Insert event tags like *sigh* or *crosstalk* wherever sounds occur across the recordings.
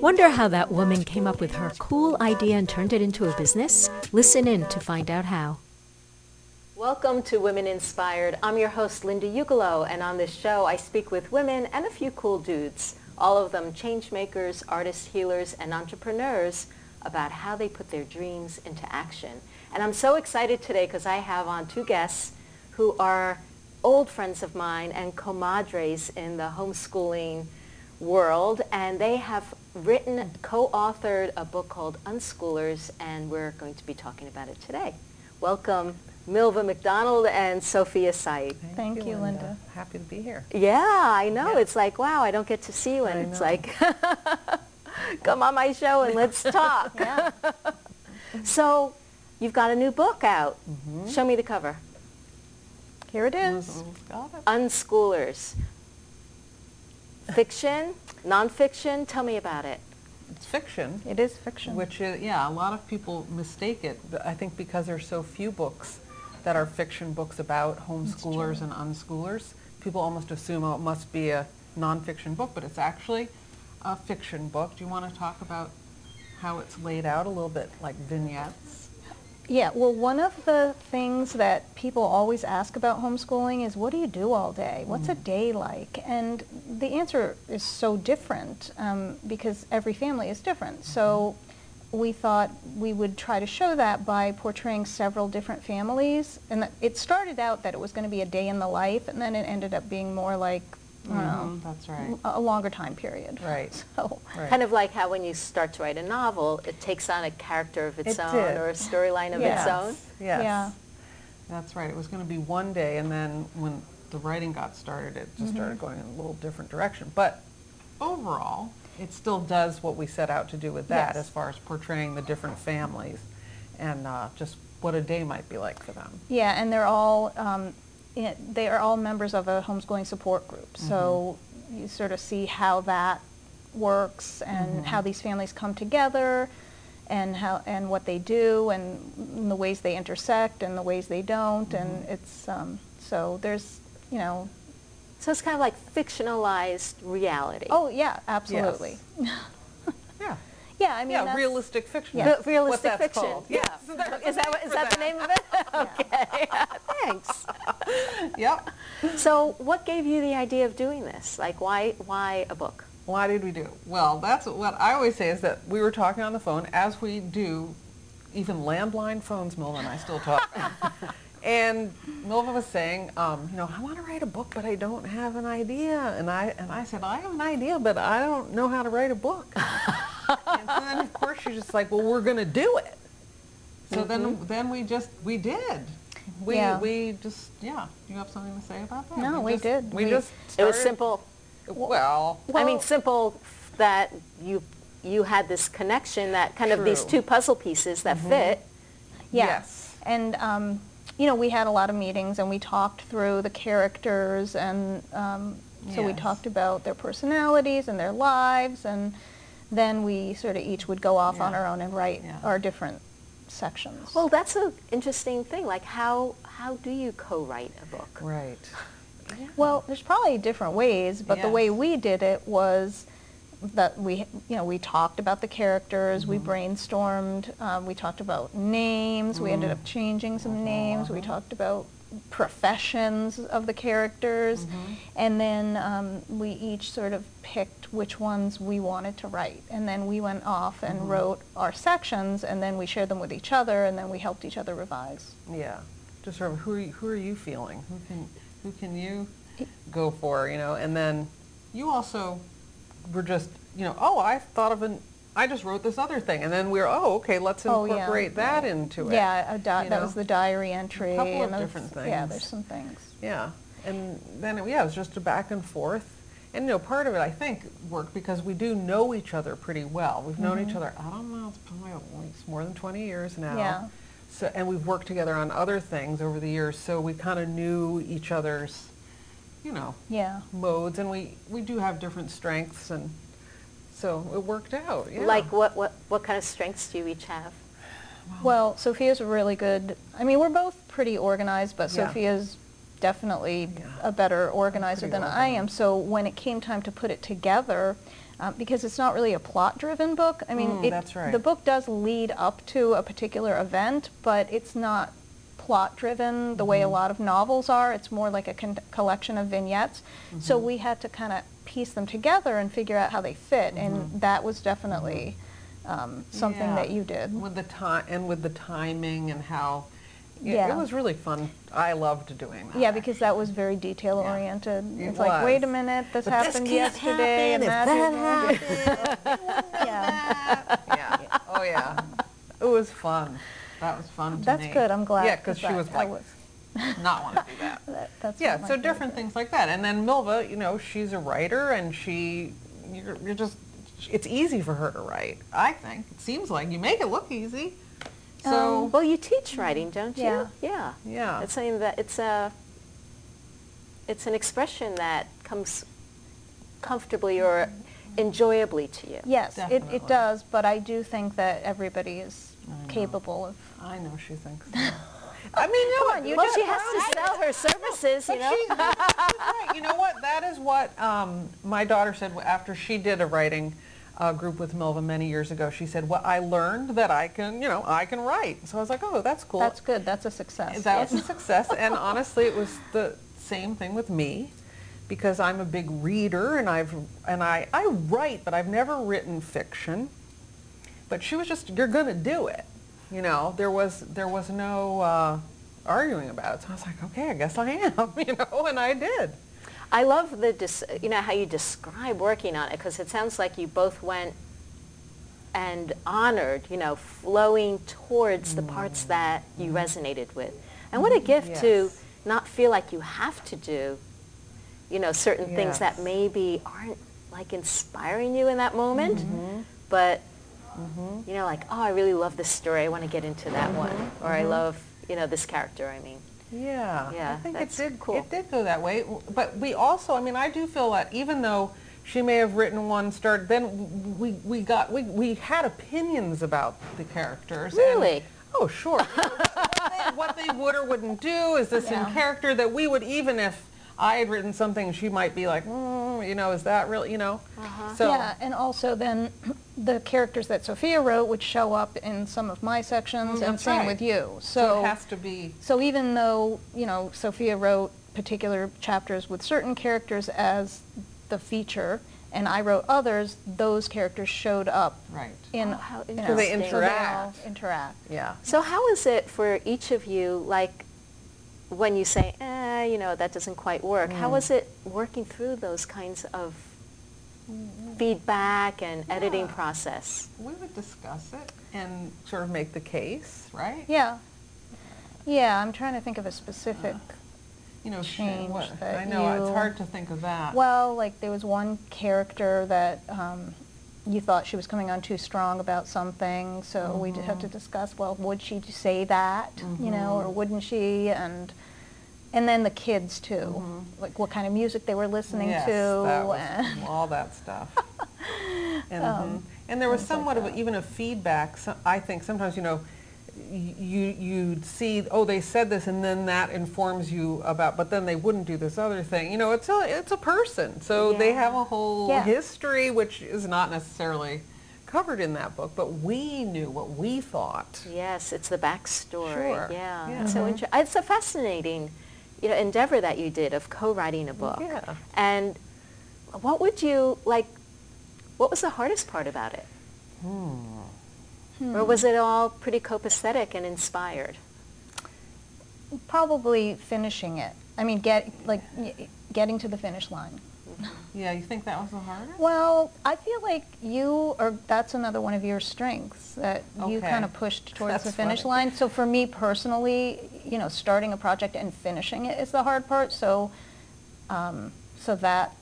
Wonder how that woman came up with her cool idea and turned it into a business? Listen in to find out how. Welcome to Women Inspired. I'm your host, Linda Ugelow, and on this show I speak with women and a few cool dudes, all of them change makers, artists, healers, and entrepreneurs about how they put their dreams into action. And I'm so excited today because I have on two guests who are old friends of mine and comadres in the homeschooling world, and they have written, co-authored a book called Unschoolers, and we're going to be talking about it today. Welcome, Milva McDonald and Sophia Sayigh. Thank, Thank you, Linda. Linda. Happy to be here. Yeah, I know. Yeah. It's like, wow, I don't get to see you, and I it's know. like, *laughs* come on my show and let's *laughs* talk. *laughs* yeah. so, you've got a new book out. Mm -hmm. Show me the cover. Here it is. Mm -hmm. Unschoolers fiction, nonfiction? Tell me about it. It's fiction. It is fiction. Which is, yeah, a lot of people mistake it, I think because there's so few books that are fiction books about homeschoolers and unschoolers. People almost assume, oh, it must be a nonfiction book, but it's actually a fiction book. Do you want to talk about how it's laid out a little bit, like vignettes? Yeah, well, one of the things that people always ask about homeschooling is, what do you do all day? What's mm. a day like? And the answer is so different um, because every family is different. So mm-hmm. we thought we would try to show that by portraying several different families. And it started out that it was going to be a day in the life, and then it ended up being more like Mm -hmm. That's right. A longer time period. Right. *laughs* So right. kind of like how when you start to write a novel, it takes on a character of its it own did. or a storyline of yes. its own. Yes. Yeah. That's right. It was going to be one day, and then when the writing got started, it just mm -hmm. started going in a little different direction. But overall, it still does what we set out to do with that, yes. as far as portraying the different families and uh, just what a day might be like for them. Yeah, and they're all um, it, they are all members of a homeschooling support group. Mm -hmm. So you sort of see how that works and mm -hmm. how these families come together and how and what they do and the ways they intersect and the ways they don't mm -hmm. and mm-hmm. it's um, so there's you know so it's kind of like fictionalized reality. Oh yeah, absolutely. Yes. *laughs* yeah. Yeah, I mean, yeah, realistic fiction. Yeah. realistic fiction. Called. Yeah. Yes. Is that is that, that the name of it? *laughs* okay. *laughs* Thanks. yep. So, what gave you the idea of doing this? Like, why why a book? Why did we do? It? Well, that's what I always say is that we were talking on the phone as we do. Even landline phones, Milva and I still talk. *laughs* And Milva was saying, um, you know, I want to write a book, but I don't have an idea. And I and I said, I have an idea, but I don't know how to write a book. And so then, of course, you're just like, well, we're going to do it. So mm -hmm. then, mm-hmm. then we just we did. We yeah. we just yeah. You have something to say about that? No, we, we just, did. We, we just started, it was simple. Well, well, I mean, simple that you you had this connection that kind true. of these two puzzle pieces that mm -hmm. fit. Yeah. Yes. And um, you know, we had a lot of meetings and we talked through the characters and um, so yes. we talked about their personalities and their lives and then we sort of each would go off yeah. on our own and write yeah. our different sections. Well, that's an interesting thing. Like how, how do you co-write a book? Right. Yeah. Well, there's probably different ways, but yes. the way we did it was that we, you know, we talked about the characters, mm -hmm. we mm-hmm. brainstormed, um, we talked about names, mm. we ended up mm. changing some -huh. names, we talked about professions of the characters, mm -hmm. and then um, we each sort of picked which ones we wanted to write, and then we went off and -hmm. wrote our sections, and then we shared them with each other, and then we helped each other revise. Yeah, just sort of who are you, who are you feeling? Who can who can you go for? You know, and then you also we're just, you know, oh, I thought of an, I just wrote this other thing, and then we're, oh, okay, let's incorporate oh, yeah. that into it. Yeah, that know? was the diary entry. A couple of different things. Yeah, there's some things. Yeah, and then, yeah, it was just a back and forth. And, you know, part of it, I think, worked because we do know each other pretty well. We've known mm -hmm. each mm-hmm. other, I don't know, it's probably it's more than 20 years now. Yeah. So, and we've worked together on other things over the years, so we kind of knew each other's you know, yeah. modes, and we, we do have different strengths, and so it worked out. Yeah. Like what, what, what kind of strengths do you each have? Well, Sophia's really good. I mean, we're both pretty organized, but yeah. Sophia's definitely yeah. a better organizer than organized. I am. So when it came time to put it together, um, because it's not really a plot-driven book. I mean, Mm, it, that's right. the book does lead up to a particular event, but it's not plot-driven the way Mm-hmm. a lot of novels are. It's more like a con- collection of vignettes. So Mm-hmm. we had to kind of piece them together and figure out how they fit, and that was definitely um, something Mm-hmm. Yeah. that you did. With the time and with the timing and how, yeah, it was really fun. I loved doing that. Yeah, because that was very detail oriented. It It's like, wait a minute, this But happened can't yesterday, and happen if that that didn't- *laughs* yeah. yeah. Oh yeah. It was fun. That was fun to That's me. good. I'm glad. Yeah, because she was like, not want to do that. *laughs* that- that's Yeah, one of my so different things. things like that. And then Milva, you know, she's a writer and she, you're, you're just, it's easy for her to write, I think. It seems like you make it look easy. So, um, Well, you teach writing, don't you? Yeah. Yeah. yeah. It's something that it's a it's an expression that comes comfortably or enjoyably to you. Yes, it, it does, but I do think that everybody is capable of. I know she thinks *laughs* so. I mean, you know what? you well, she has to sell her services, you know. she- right. You know what? That is what um, my daughter said after she did a writing uh, group with Milva many years ago. She said, "Well, I learned that I can, you know, I can write." So I was like, "Oh, that's cool." That's good. That's a success. that yes. was a success. And honestly, it was the same thing with me because I'm a big reader and I've and I, I write, but I've never written fiction. But she was just, you're going to do it. You know, there was there was no uh, arguing about it. So I was like, okay, I guess I am. *laughs* You know, and I did. I love the dis- you know how you describe working on it because it sounds like you both went and honored, you know, flowing towards the parts mm-hmm. that you mm-hmm. resonated with. And what a gift to not feel like you have to do, you know, certain things that maybe aren't like inspiring you in that moment, mm-hmm. but Mm-hmm. you know, like, oh, I really love this story. I want to get into that mm-hmm. one, or I mm-hmm. love, you know, this character. I mean, Yeah, Yeah, I think it did. cool. It did go that way, but we also, I mean, I do feel that even though she may have written one start, then we we got we we had opinions about the characters. and- Really? oh, sure. *laughs* what, they, what they would or wouldn't do is this Yeah. in character that we would even if I had written something, she might be like, mm, you know, is that really, you know? So yeah, and also then *clears throat* the characters that Sophia wrote would show up in some of my sections, Mm, and same right. with you. so So, it has to be. so even though you know Sophia wrote particular chapters with certain characters as the feature, and I wrote others, those characters showed up Right. in Oh, how you know, interesting. they so all interact. interact. Yeah. So how is it for each of you, like, when you say, eh, you know, that doesn't quite work, how was it working through those kinds of feedback and editing process? We would discuss it and sort of make the case, right? Yeah, yeah. I'm trying to think of a specific. you know, change what- I know, it's hard to think of that. Well, like there was one character that um, you thought she was coming on too strong about something, so we did have to discuss. Well, would she say that, you know, or wouldn't she? And and then the kids too, like what kind of music they were listening yes, to. that all that stuff. and, *laughs* Um, mhm. and there was things like somewhat of a, even a feedback. So I think sometimes, you know, you you'd see, oh, they said this, and then that informs you about, but then they wouldn't do this other thing. You know, it's a it's a person, so they have a whole Yeah. history which is not necessarily covered in that book, but we knew what we thought. Yes, it's the backstory. Sure. Yeah, Yeah. It's so mm-hmm. inter- it's a fascinating, you know, endeavor that you did of co-writing a book. Yeah. And what would you like? What was the hardest part about it? Hmm. Or was it all pretty copacetic and inspired? Probably finishing it. I mean, get like getting to the finish line. *laughs* Yeah, you think that was the hardest? Well, I feel like you are, that's another one of your strengths, that you kind of pushed towards the finish funny. line. So for me personally, you know, starting a project and finishing it is the hard part. So, um, so that,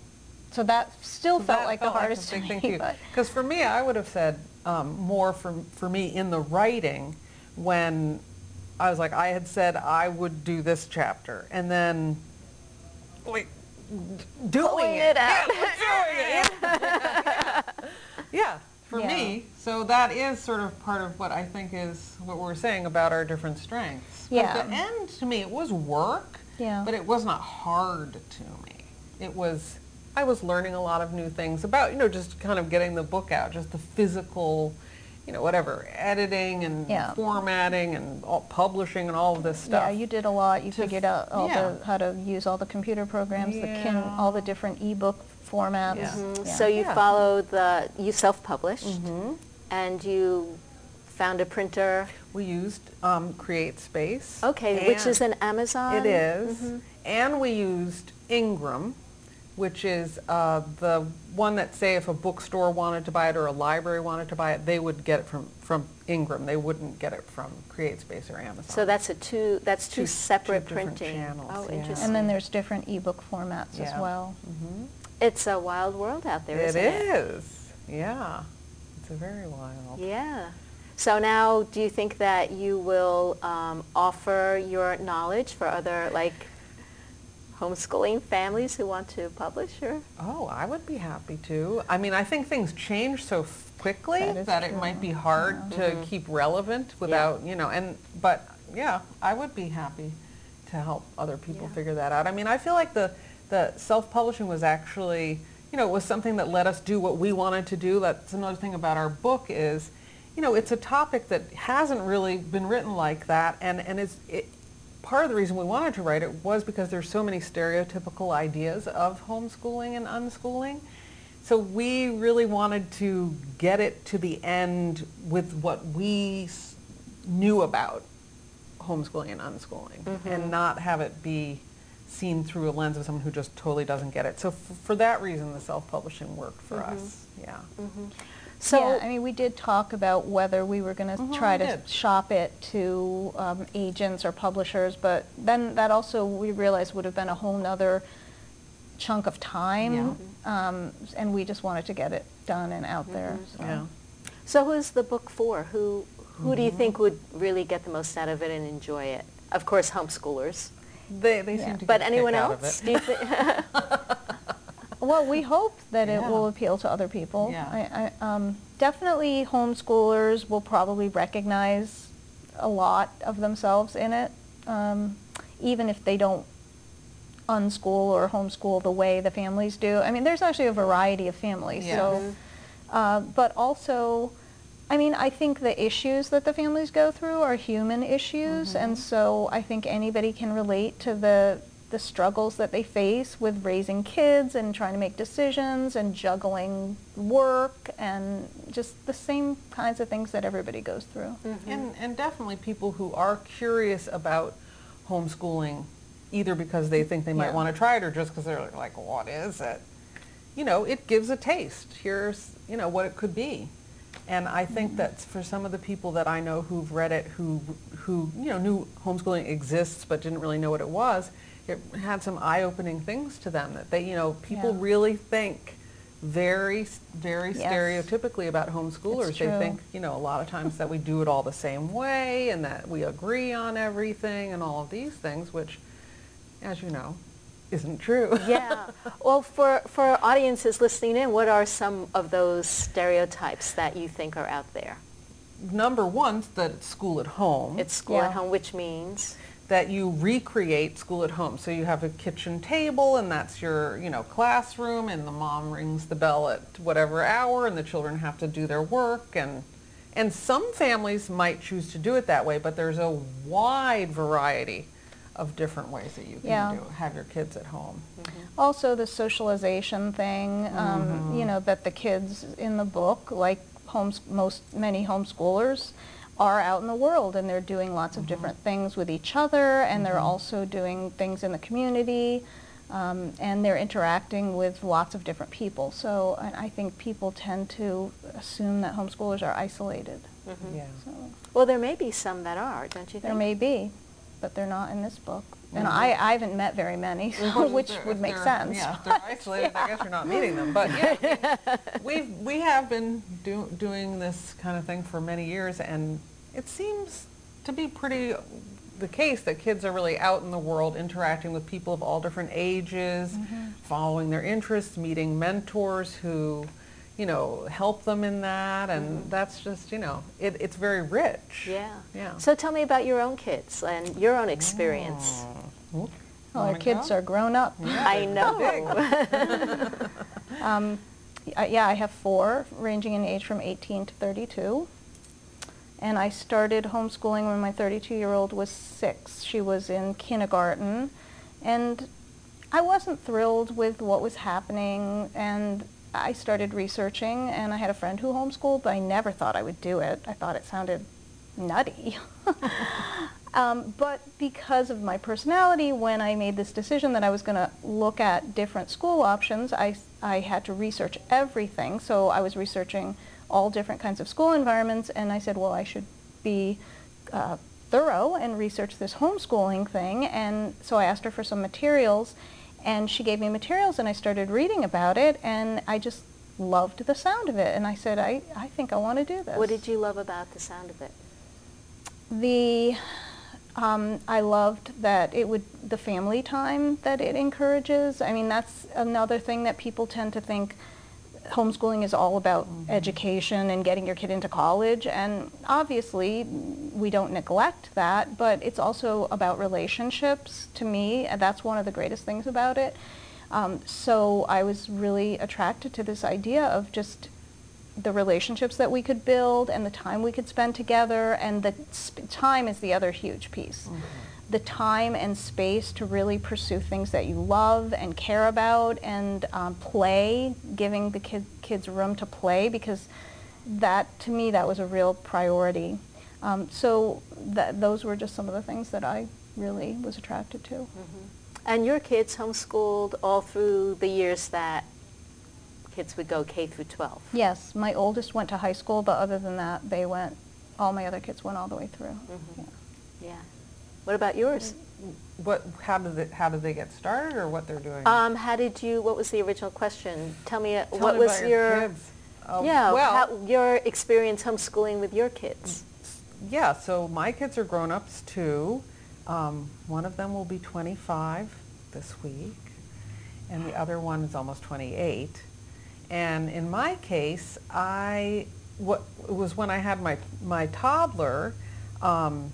so that still So felt that like the hardest a big to thing me. you. But Because for me, I would have said um, more for, for me in the writing when I was like, I had said I would do this chapter, and then like doing Pulling it, it out. Yeah, doing it. *laughs* Yeah. Yeah, for Yeah. me. So that is sort of part of what I think is what we're saying about our different strengths. Yeah. the end to me, it was work, Yeah. but it was not hard to me. It was I was learning a lot of new things about, you know, just kind of getting the book out, just the physical, you know, whatever, editing and Yeah. formatting and all, publishing and all of this stuff. Yeah, you did a lot. You To figured out all yeah. the how to use all the computer programs, the kin, all the different ebook formats. Yeah. Mhm. Yeah. So you Yeah. followed the, you self-published, Mhm. and you found a printer. We used um, Create Space. Okay, which is an Amazon. It is. Mhm. And we used Ingram, which is uh, the one that say if a bookstore wanted to buy it or a library wanted to buy it, they would get it from, from Ingram. They wouldn't get it from CreateSpace or Amazon. So that's a two. That's two, Two- separate two printing. channels, oh, yeah. interesting. And then there's different ebook formats as Yeah. well. Mhm. it's a wild world out there, It isn't it? is. Yeah. It's a very wild. Yeah. So now, do you think that you will um, offer your knowledge for other like homeschooling families who want to publish? Or Oh, I would be happy to. I mean, I think things change so f- quickly That that, is it might be hard to mm-hmm. keep relevant without, you know, and, but yeah, I would be happy to help other people Yeah. figure that out. I mean, I feel like the, the self-publishing was actually, you know, it was something that let us do what we wanted to do. That's another thing about our book is, you know, it's a topic that hasn't really been written like that, and, and it's, it, part of the reason we wanted to write it was because there's so many stereotypical ideas of homeschooling and unschooling. So we really wanted to get it to the end with what we knew about homeschooling and unschooling mm-hmm. and not have it be seen through a lens of someone who just totally doesn't get it. So f- for that reason, the self-publishing worked for mm-hmm. us. Yeah. Mm-hmm. So yeah, I mean, we did talk about whether we were going to Mhm, try to shop it to um, agents or publishers, but then that also we realized would have been a whole nother chunk of time, um, and we just wanted to get it done and out there. So. Yeah. so who's the book for? Who who Mm-hmm. do you think would really get the most out of it and enjoy it? Of course, homeschoolers. They, they Yeah. seem to But get a anyone kick out of else? *laughs* *laughs* it. Do you think? Well, we hope that it will appeal to other people. Yeah. I, I, um, definitely homeschoolers will probably recognize a lot of themselves in it, um, even if they don't unschool or homeschool the way the families do. I mean, there's actually a variety of families. Yeah. So, uh, but also, I mean, I think the issues that the families go through are human issues, and so I think anybody can relate to the the struggles that they face with raising kids and trying to make decisions and juggling work and just the same kinds of things that everybody goes through. Mm-hmm. And, and definitely people who are curious about homeschooling, either because they think they might Yeah. want to try it or just because they're like, what is it? You know, it gives a taste. Here's, you know, what it could be. And I think mm-hmm. that for some of the people that I know who've read it, who, who, you know, knew homeschooling exists but didn't really know what it was, it had some eye-opening things to them that they, you know, people Yeah. really think very, very Yes. stereotypically about homeschoolers. They think, you know, a lot of times that we do it all the same way and that we agree on everything and all of these things, which, as you know, isn't true. yeah. *laughs* Well, for, for audiences listening in, what are some of those stereotypes that you think are out there? Number one, that it's school at home. It's school Yeah. at home, which means that you recreate school at home. So you have a kitchen table and that's your, you know, classroom and the mom rings the bell at whatever hour and the children have to do their work and and some families might choose to do it that way, but there's a wide variety of different ways that you can Yeah. do have your kids at home. Also, the socialization thing, um, you know, that the kids in the book, like homes, most many homeschoolers, are out in the world and they're doing lots of mm-hmm. different things with each other, and they're mm-hmm. also doing things in the community, um, and they're interacting with lots of different people. So I, I think people tend to assume that homeschoolers are isolated. Mm-hmm. Yeah. So well, there may be some that are, don't you think? there may be, but they're not in this book. And I, I haven't met very many, so, *laughs* which If would make sense. Yeah, if they're *laughs* isolated, I guess you're not meeting them. But yeah, we've, *laughs* we have been do, doing this kind of thing for many years, and it seems to be pretty the case that kids are really out in the world interacting with people of all different ages, Mm-hmm. following their interests, meeting mentors who, you know, help them in that, and that's just, you know, it, it's very rich. Yeah. Yeah. So tell me about your own kids and your own experience. Oh. Well, our Wanna kids go? are grown up. Yeah, I know. *laughs* *laughs* Um, yeah, I have four, ranging in age from 18 to 32. And I started homeschooling when my 32-year-old was six. She was in kindergarten, and I wasn't thrilled with what was happening. And I started researching, and I had a friend who homeschooled, but I never thought I would do it. I thought it sounded nutty. *laughs* Um, but because of my personality, when I made this decision that I was going to look at different school options, I, I had to research everything. So I was researching all different kinds of school environments, and I said, well, I should be uh, thorough and research this homeschooling thing. And so I asked her for some materials, and she gave me materials, and I started reading about it, and I just loved the sound of it. And I said, I, I think I want to do this. What did you love about the sound of it? The um, I loved that it would the family time that it encourages. I mean, that's another thing that people tend to think homeschooling is all about education and getting your kid into college, and obviously we don't neglect that, but it's also about relationships. To me, and that's one of the greatest things about it. Um, so I was really attracted to this idea of just the relationships that we could build and the time we could spend together and the sp- time is the other huge piece. The time and space to really pursue things that you love and care about and um, play giving the kid, kids room to play because that to me that was a real priority. Um, so that, those were just some of the things that i really was attracted to. And your kids homeschooled all through the years that kids would go K through 12. yes my oldest went to high school but other than that they went all my other kids went all the way through Yeah. Yeah. What about yours? What, how did it, how did they get started or what they're doing? Um, how did you? What was the original question? Tell me. uh, Tell what me was about your? kids. Oh, yeah. Well, how, your experience homeschooling with your kids. yeah, so my kids are grown-ups too. Um, one of them will be 25 this week, and the other one is almost 28. And in my case, I what it was when I had my my toddler, um,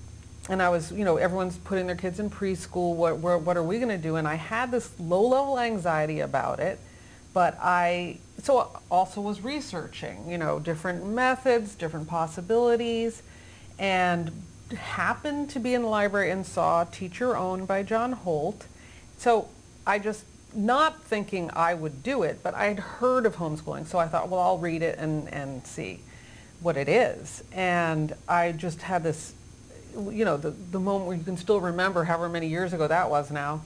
and I was you know everyone's putting their kids in preschool. What what, are we going to do? And I had this low-level anxiety about it, but I so also was researching you know different methods, different possibilities, and happened to be in the library and saw Teach Your Own by John Holt. So I just, not thinking I would do it, but I had heard of homeschooling. So I thought, well, I'll read it and, and see what it is. And I just had this, you know, the, the moment where you can still remember however many years ago that was now,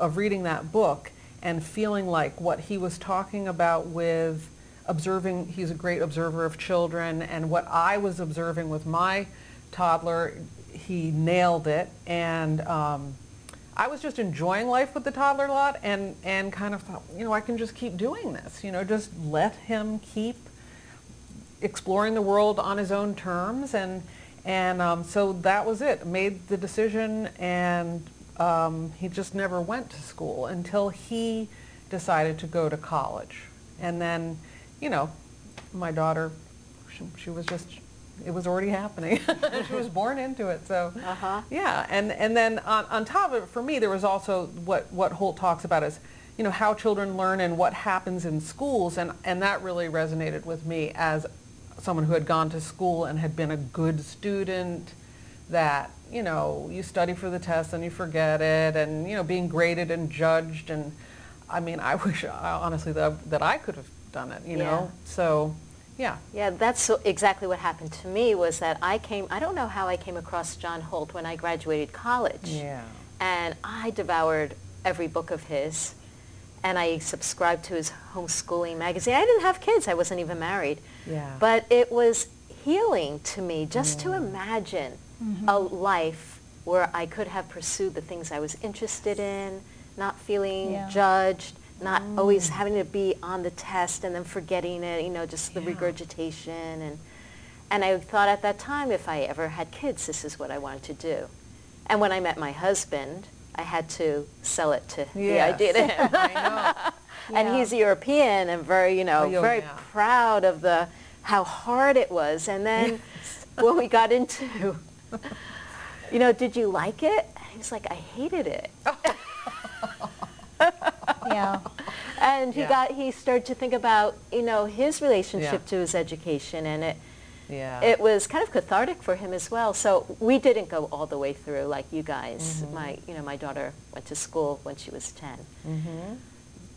of reading that book and feeling like what he was talking about with observing, he's a great observer of children, and what I was observing with my toddler, he nailed it. And um, I was just enjoying life with the toddler a lot and, and kind of thought, you know, I can just keep doing this, you know, just let him keep exploring the world on his own terms. And, and um, so that was it. Made the decision and um, he just never went to school until he decided to go to college. And then, you know, my daughter, she, she was just, it was already happening. *laughs* she was born into it. So, Uh-huh. yeah. And, and then on, on top of it, for me, there was also what, what Holt talks about is, you know, how children learn and what happens in schools. And, and that really resonated with me as someone who had gone to school and had been a good student that, you know, you study for the test and you forget it and, you know, being graded and judged. And I mean, I *laughs* wish, honestly, that, that I could have done it, you Yeah. know? So, yeah. Yeah, that's so exactly what happened to me was that I came, I don't know how I came across John Holt when I graduated college. Yeah. And I devoured every book of his. And I subscribed to his homeschooling magazine. I didn't have kids. I wasn't even married. Yeah. But it was healing to me just to mm-hmm. imagine mm-hmm. a life where I could have pursued the things I was interested in, not feeling Yeah. judged, not always having to be on the test and then forgetting it, you know, just the Yeah. regurgitation. And, and I thought at that time, if I ever had kids, this is what I wanted to do. And when I met my husband, I had to sell it to the Yes. idea to him. *laughs* Know. *laughs* and he's European and very, you know, Oh, very yeah. proud of the how hard it was. And then *laughs* when we got into, you know, did you like it? And he was like, I hated it. Yeah. *laughs* and he Yeah. got he started to think about you know his relationship Yeah. to his education and it Yeah. it was kind of cathartic for him as well so we didn't go all the way through like you guys Mm-hmm. my you know my daughter went to school when she was 10 mm-hmm.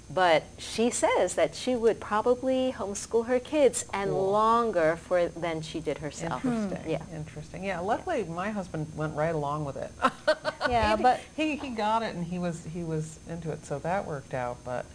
But she says that she would probably homeschool her kids and Cool. longer for than she did herself Interesting. Hmm. yeah Interesting. Yeah. Luckily, my husband went right along with it. *laughs* Yeah, he, but- he he got it and he was he was into it, so that worked out. But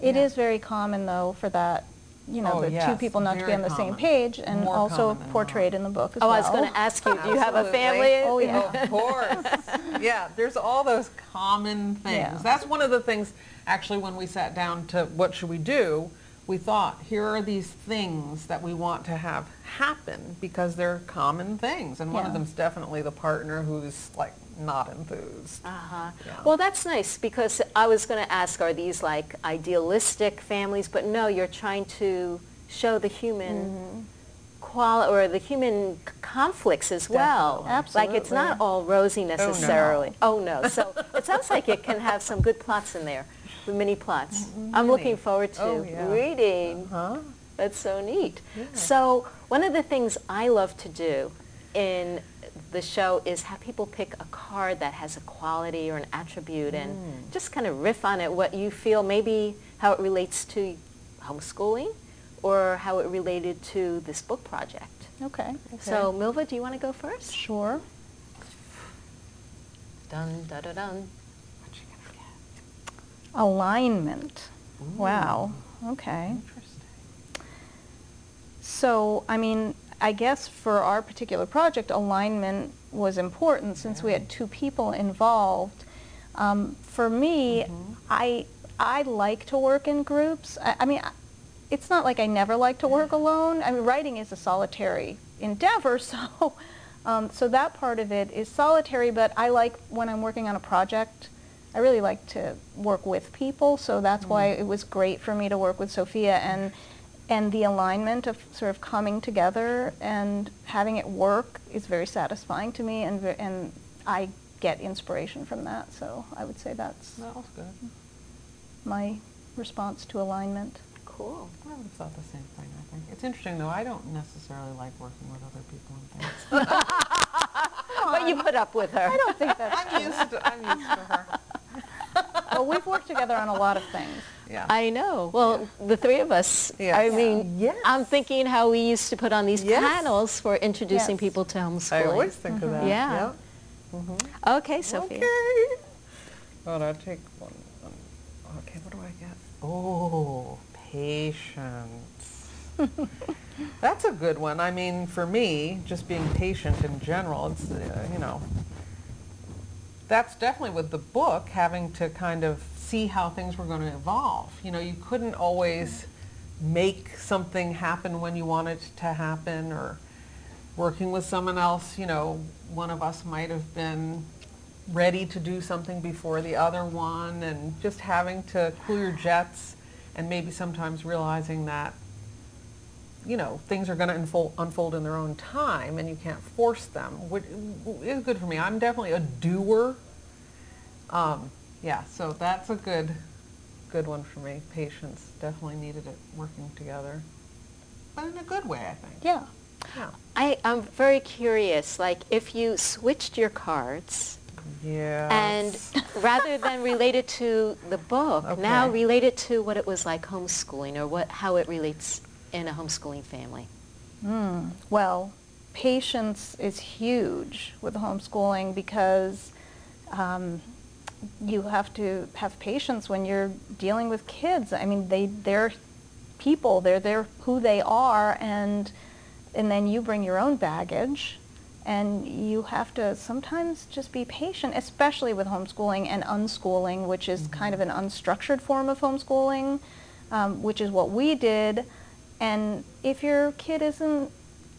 It is yeah. very common, though, for that, you know, Oh, the two people not to be on the same page, and More also portrayed not. in the book as oh well. i was going to ask you do you have a family Oh, yeah. Of course. yeah, there's all those common things. Yeah. That's one of the things, actually, when we sat down to what should we do, we thought, here are these things that we want to have happen because they're common things. And one of Yeah. them's definitely the partner who's like not enthused. Uh-huh. Yeah. Well, that's nice because I was going to ask, are these like idealistic families? But no, you're trying to show the human mm-hmm. quality or the human conflicts as well. Definitely. Like it's not all rosy necessarily. Oh no. Oh, no. So it sounds like it can have some good plots in there, the mini plots. Mm-hmm. I'm looking forward to Oh, yeah. reading. Huh? That's so neat. Yeah. So one of the things I love to do in the show is have people pick a card that has a quality or an attribute and Mm. just kind of riff on it, what you feel, maybe how it relates to homeschooling or how it related to this book project. Okay. So Milva, do you want to go first? Sure. Dun, dun, dun, dun. What you gonna get? Alignment. Wow. Okay. Interesting. So, I mean, I guess for our particular project, alignment was important since we had two people involved. Um, for me, I I like to work in groups. I, I mean, it's not like I never like to work alone. I mean, writing is a solitary endeavor, *laughs* so um, so that part of it is solitary. But I like when I'm working on a project. I really like to work with people, so that's why it was great for me to work with Sophia and and the alignment of sort of coming together and having it work is very satisfying to me, and and I get inspiration from that. So I would say that's That was good. my response to alignment. Cool. I would have thought the same thing, I think. It's interesting, though, I don't necessarily like working with other people and things. *laughs* But you put up with her. *laughs* I don't think that's I'm used to, I'm used to her. Well. We've worked together on a lot of things. Yeah. I know. Well, the three of us. Yes. I mean, Yes. I'm thinking how we used to put on these Yes. panels for introducing Yes. people to homeschooling. I always think of that. Yeah. Yeah. Okay, Sophia. Okay. Oh, I'll take one, one. Okay, what do I get? Oh, patience. *laughs* That's a good one. I mean, for me, just being patient in general, it's, uh, you know, that's definitely with the book, having to kind of see how things were going to evolve. You know, you couldn't always make something happen when you wanted to happen or working with someone else, you know, one of us might have been ready to do something before the other one and just having to cool your jets and maybe sometimes realizing that you know things are going to unfold, unfold in their own time and you can't force them which is good for me. I'm definitely a doer. Um, yeah so that's a good good one for me. Patience definitely needed it working together but in a good way i think. Yeah. yeah. I, I'm very curious, like if you switched your cards yeah and *laughs* rather than relate it to the book, now Okay. relate it to what it was like homeschooling or what how it relates in a homeschooling family. Mm. Well, patience is huge with homeschooling because um, you have to have patience when you're dealing with kids. I mean, they they're people. They're they're who they are, and and then you bring your own baggage, and you have to sometimes just be patient, especially with homeschooling and unschooling, which is kind of an unstructured form of homeschooling, um, which is what we did. And if your kid isn't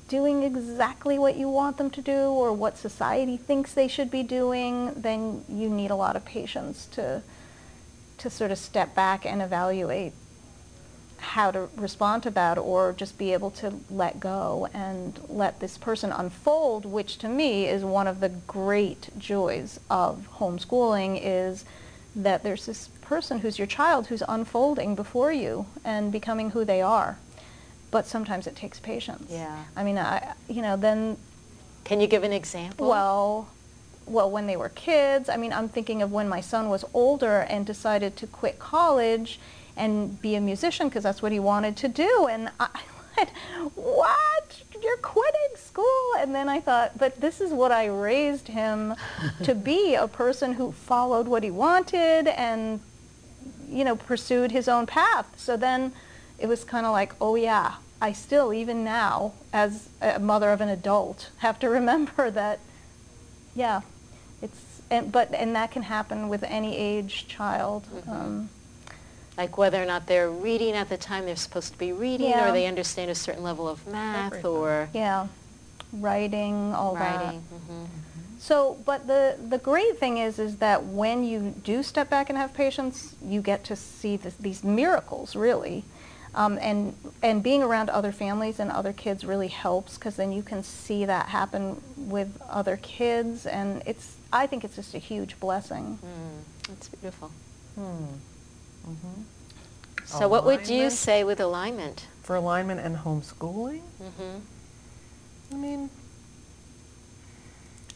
doing exactly what you want them to do or what society thinks they should be doing, then you need a lot of patience to to sort of step back and evaluate how to respond to that or just be able to let go and let this person unfold, which to me is one of the great joys of homeschooling is that there's this person who's your child who's unfolding before you and becoming who they are. But sometimes it takes patience. Yeah. I mean, I, you know, then, Can you give an example? well, well, when they were kids, I mean, I'm thinking of when my son was older and decided to quit college and be a musician because that's what he wanted to do. And *laughs* I went, what? You're quitting school? And then I thought, but this is what I raised him to *laughs* be, a person who followed what he wanted and, you know, pursued his own path. So then it was kind of like, oh yeah, I still, even now, as a mother of an adult, have to *laughs* remember that, yeah, it's, and, but, and that can happen with any age child. Um, like whether or not they're reading at the time they're supposed to be reading, Yeah. or they understand a certain level of math, Everything. or yeah, writing, all that. writing. hmm So, but the, the great thing is, is that when you do step back and have patience, you get to see this, these miracles, really. Um, and, and being around other families and other kids really helps because then you can see that happen with other kids. And it's, I think it's just a huge blessing. Mm, that's beautiful. Hmm. Mhm. So, what would you say with alignment? For alignment and homeschooling, hmm I mean,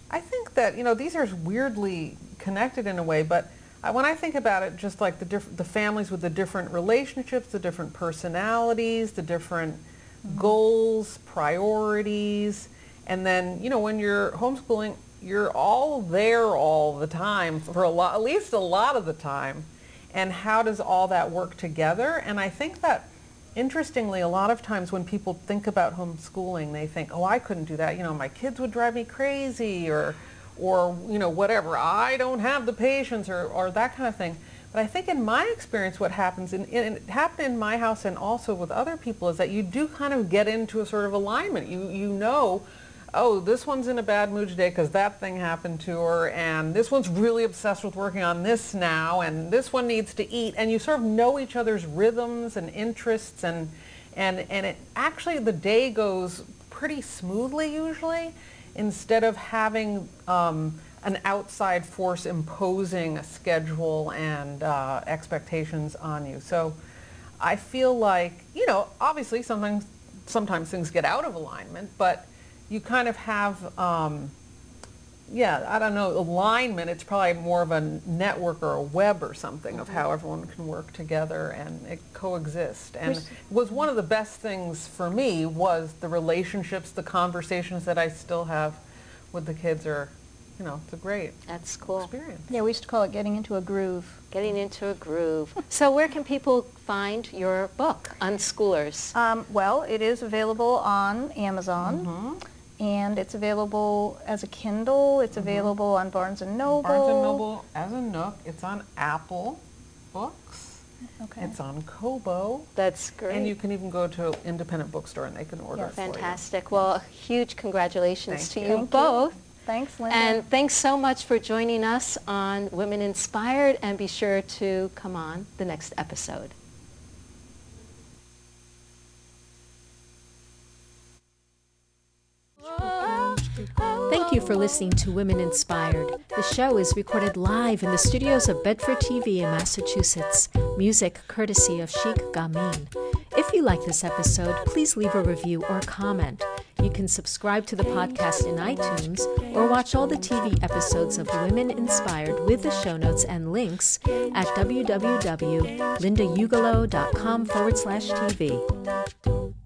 I think that you know these are weirdly connected in a way, but I, when I think about it, just like the diff- the families with the different relationships, the different personalities, the different mm-hmm. goals, priorities, and then you know when you're homeschooling, you're all there all the time for a lot, at least a lot of the time. And how does all that work together? And I think that interestingly, a lot of times when people think about homeschooling, they think, "Oh, I couldn't do that. You know, my kids would drive me crazy," or, or you know, whatever. I don't have the patience, or, or that kind of thing. But I think in my experience, what happens, and it happened in my house and also with other people, is that you do kind of get into a sort of alignment. You you know, oh, this one's in a bad mood today because that thing happened to her, and this one's really obsessed with working on this now, and this one needs to eat, and you sort of know each other's rhythms and interests, and and and it actually the day goes pretty smoothly usually, instead of having um, an outside force imposing a schedule and uh, expectations on you. So I feel like you know, obviously sometimes sometimes things get out of alignment, but you kind of have, um, yeah, I don't know, alignment. It's probably more of a network or a web or something of how everyone can work together and it coexist. And Which- was one of the best things for me was the relationships, the conversations that I still have with the kids are, you know, it's a great That's cool. experience. Yeah, we used to call it getting into a groove. Getting into a groove. So, where can people find your book, Unschoolers? Um, well, it is available on Amazon. Mm-hmm. And it's available as a Kindle. It's mm-hmm. available on Barnes and Noble. Barnes and Noble as a Nook. It's on Apple Books. Okay. It's on Kobo. That's great. And you can even go to an independent bookstore and they can order Yeah, it for you. Fantastic. Well, huge congratulations Thank to you. you Thank you. both. Thanks, Linda. And thanks so much for joining us on Women Inspired, and be sure to come on the next episode. Thank you for listening to Women Inspired. The show is recorded live in the studios of Bedford TV in Massachusetts. Music courtesy of Sheikh Gamin. If you like this episode, please leave a review or comment. You can subscribe to the podcast in iTunes or watch all the TV episodes of Women Inspired with the show notes and links at www.lindaugelow.com forward slash TV.